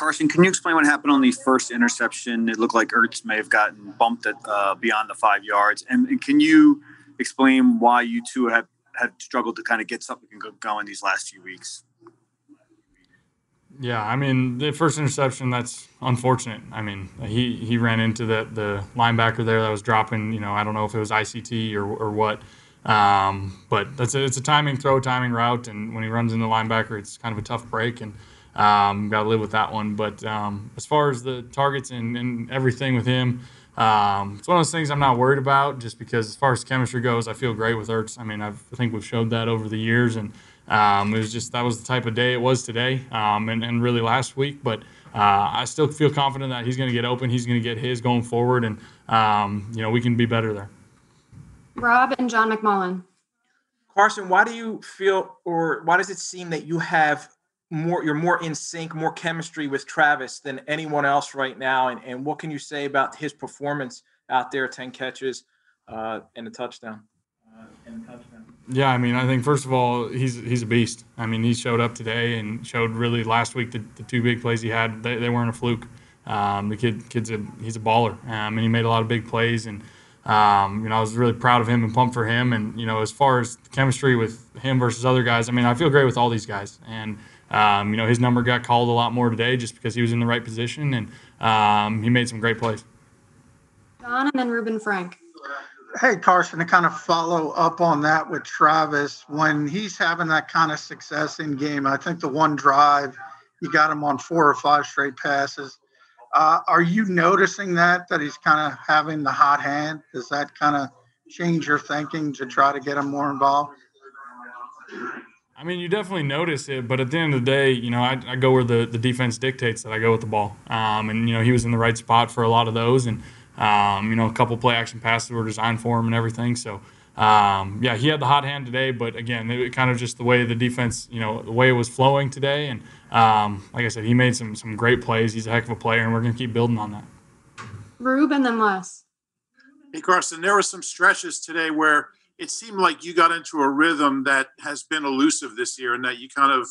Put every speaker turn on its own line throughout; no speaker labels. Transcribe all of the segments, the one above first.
Carson, can you explain what happened on the first interception? It looked like Ertz may have gotten bumped at, uh, beyond the five yards. And, and, can you explain why you two have, have struggled to kind of get something going these last few weeks?
Yeah, I mean the first interception that's unfortunate. I mean he he ran into the the linebacker there that was dropping. You know I don't know if it was ICT or or what, um, but that's a, it's a timing throw, timing route, and when he runs into the linebacker, it's kind of a tough break, and um, got to live with that one. But um, as far as the targets and, and everything with him, um, it's one of those things I'm not worried about, just because as far as chemistry goes, I feel great with Ertz. I mean I've, I think we've showed that over the years, and um, it was just that was the type of day it was today, um, and, and really last week. But uh, I still feel confident that he's going to get open. He's going to get his going forward, and um, you know we can be better there.
Rob and John McMullen.
Carson, why do you feel, or why does it seem that you have more, you're more in sync, more chemistry with Travis than anyone else right now? And, and what can you say about his performance out there, ten catches uh, and a touchdown? Uh, and a touchdown.
Yeah, I mean, I think first of all, he's he's a beast. I mean, he showed up today and showed really last week the, the two big plays he had. They, they weren't a fluke. Um, the kid kid's a he's a baller, um, and he made a lot of big plays. And um, you know, I was really proud of him and pumped for him. And you know, as far as chemistry with him versus other guys, I mean, I feel great with all these guys. And um, you know, his number got called a lot more today just because he was in the right position and um, he made some great plays.
John and then Ruben Frank.
Hey, Carson, to kind of follow up on that with Travis, when he's having that kind of success in game, I think the one drive, you got him on four or five straight passes. Uh, are you noticing that, that he's kind of having the hot hand? Does that kind of change your thinking to try to get him more involved?
I mean, you definitely notice it, but at the end of the day, you know, I, I go where the, the defense dictates that I go with the ball. Um, and, you know, he was in the right spot for a lot of those. And, um, you know, a couple play action passes were designed for him and everything. So, um, yeah, he had the hot hand today, but again, it kind of just the way the defense, you know, the way it was flowing today. And um, like I said, he made some some great plays. He's a heck of a player, and we're going to keep building on that.
Rube and then Les.
Hey, Carson, there were some stretches today where it seemed like you got into a rhythm that has been elusive this year, and that you kind of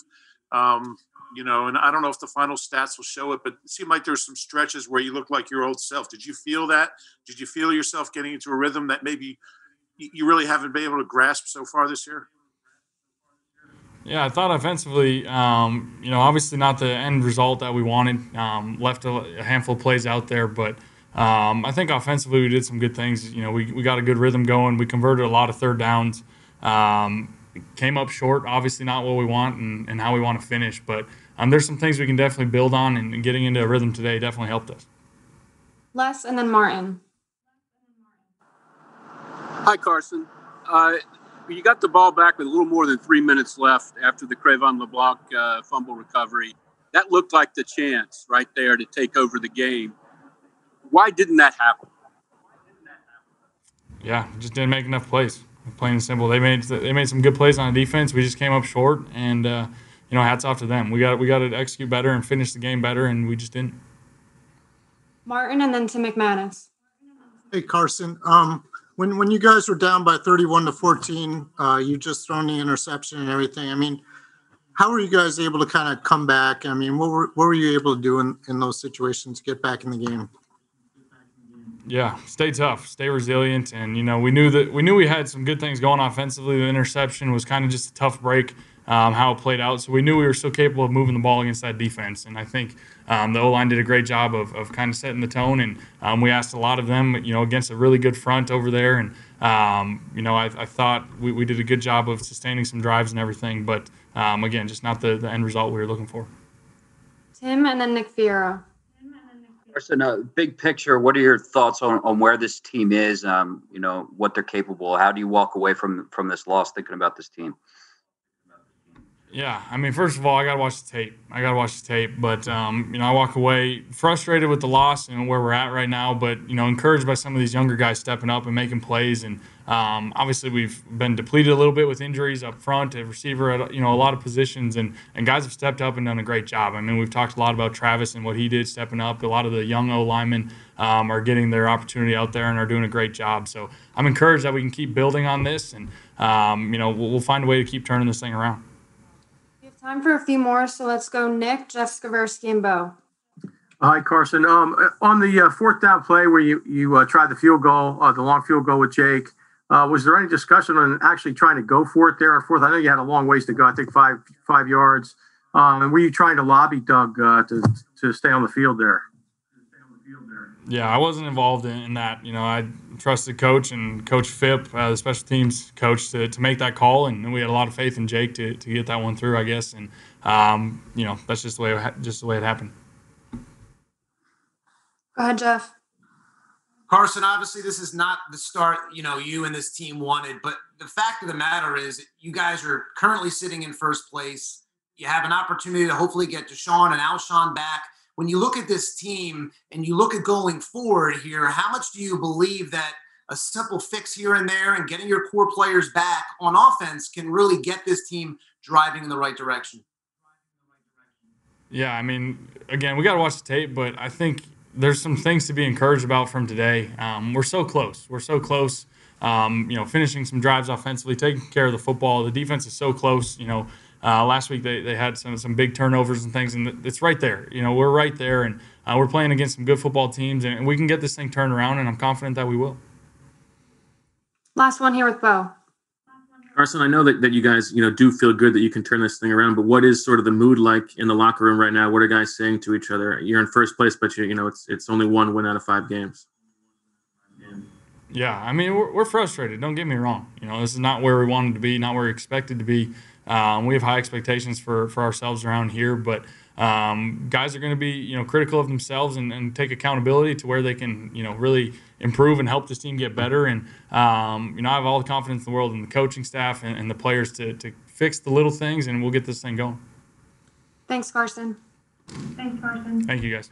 um, you know, and I don't know if the final stats will show it, but it seemed like there's some stretches where you look like your old self. Did you feel that? Did you feel yourself getting into a rhythm that maybe you really haven't been able to grasp so far this year?
Yeah, I thought offensively, um, you know, obviously not the end result that we wanted. Um, left a, a, handful of plays out there, but um, I think offensively we did some good things. You know, we, we got a good rhythm going. We converted a lot of third downs. Um, came up short, obviously not what we want and, and how we want to finish, but um, there's some things we can definitely build on, and, and getting into a rhythm today definitely helped us.
Les and then Martin.
Hi, Carson. Uh, you got the ball back with a little more than three minutes left after the Cre'Von LeBlanc uh, fumble recovery. That looked like the chance right there to take over the game. Why didn't that happen?
Yeah, just didn't make enough plays. Plain and simple. They made they made some good plays on defense. We just came up short, and uh, you know, hats off to them. We got we got to execute better and finish the game better, and we just didn't.
Martin and then to McManus.
Hey Carson, um, when when you guys were down by 31 to 14, uh, you just thrown the interception and everything. I mean, how were you guys able to kind of come back? I mean, what were what were you able to do in, in those situations to get back in the game?
Yeah, stay tough, stay resilient, and you know we knew that we knew we had some good things going offensively. The interception was kind of just a tough break um, how it played out. So we knew we were still capable of moving the ball against that defense. And I think um, the O line did a great job of, of kind of setting the tone. And um, we asked a lot of them, you know, against a really good front over there. And, um, you know, I, I thought we, we, did a good job of sustaining some drives and everything. But um, again, just not the, the end result we were looking for.
Tim and then Nick Fierro.
Carson, uh, big picture, what are your thoughts on, on where this team is? Um, you know, what they're capable of? How do you walk away from from this loss thinking about this team?
Yeah, I mean, first of all, I got to watch the tape. I got to watch the tape. But, um, you know, I walk away frustrated with the loss and where we're at right now, but, you know, encouraged by some of these younger guys stepping up and making plays. And um, obviously, we've been depleted a little bit with injuries up front, at receiver, at, you know, a lot of positions. And, and guys have stepped up and done a great job. I mean, we've talked a lot about Travis and what he did stepping up. A lot of the young O linemen um, are getting their opportunity out there and are doing a great job. So I'm encouraged that we can keep building on this. And, um, you know, we'll, we'll find a way to keep turning this thing around.
Time for a few more, so let's go Nick, Jeff Skversky, and Bo.
Hi, Carson. Um, on the uh, fourth down play where you, you uh, tried the field goal, uh, the long field goal with Jake, uh, was there any discussion on actually trying to go for it there on fourth? I know you had a long ways to go. I think five five yards. Um, and were you trying to lobby Doug uh, to to stay on the field there?
Yeah, I wasn't involved in, in that. You know, I trusted coach and Coach Fipp, uh, the special teams coach, to, to make that call, and we had a lot of faith in Jake to, to get that one through, I guess. And um, you know, that's just the way it, just the way it happened.
Go ahead, Jeff.
Carson, obviously, this is not the start you know you and this team wanted, but the fact of the matter is, you guys are currently sitting in first place. You have an opportunity to hopefully get DeSean and Alshon back. When you look at this team and you look at going forward here, how much do you believe that a simple fix here and there and getting your core players back on offense can really get this team driving in the right direction?
Yeah, I mean, again, we got to watch the tape, but I think there's some things to be encouraged about from today. Um, we're so close. We're so close. Um, you know, finishing some drives offensively, taking care of the football. The defense is so close. You know, uh, last week they, they had some some big turnovers and things, and it's right there. You know, we're right there, and uh, we're playing against some good football teams, and we can get this thing turned around, and I'm confident that we will.
Last one here with Bo.
Carson, I know that, that you guys, you know, do feel good that you can turn this thing around, but what is sort of the mood like in the locker room right now? What are guys saying to each other? You're in first place, but you, you know, it's it's only one win out of five games.
Yeah, I mean, we're, we're frustrated. Don't get me wrong. You know, this is not where we wanted to be, not where we expected to be. Um, we have high expectations for, for ourselves around here, but um, guys are going to be, you know, critical of themselves and, and take accountability to where they can, you know, really improve and help this team get better. And, um, you know, I have all the confidence in the world in the coaching staff and, and the players to, to fix the little things, and we'll get this thing going. Thanks, Carson.
Thanks, Carson.
Thank you, guys.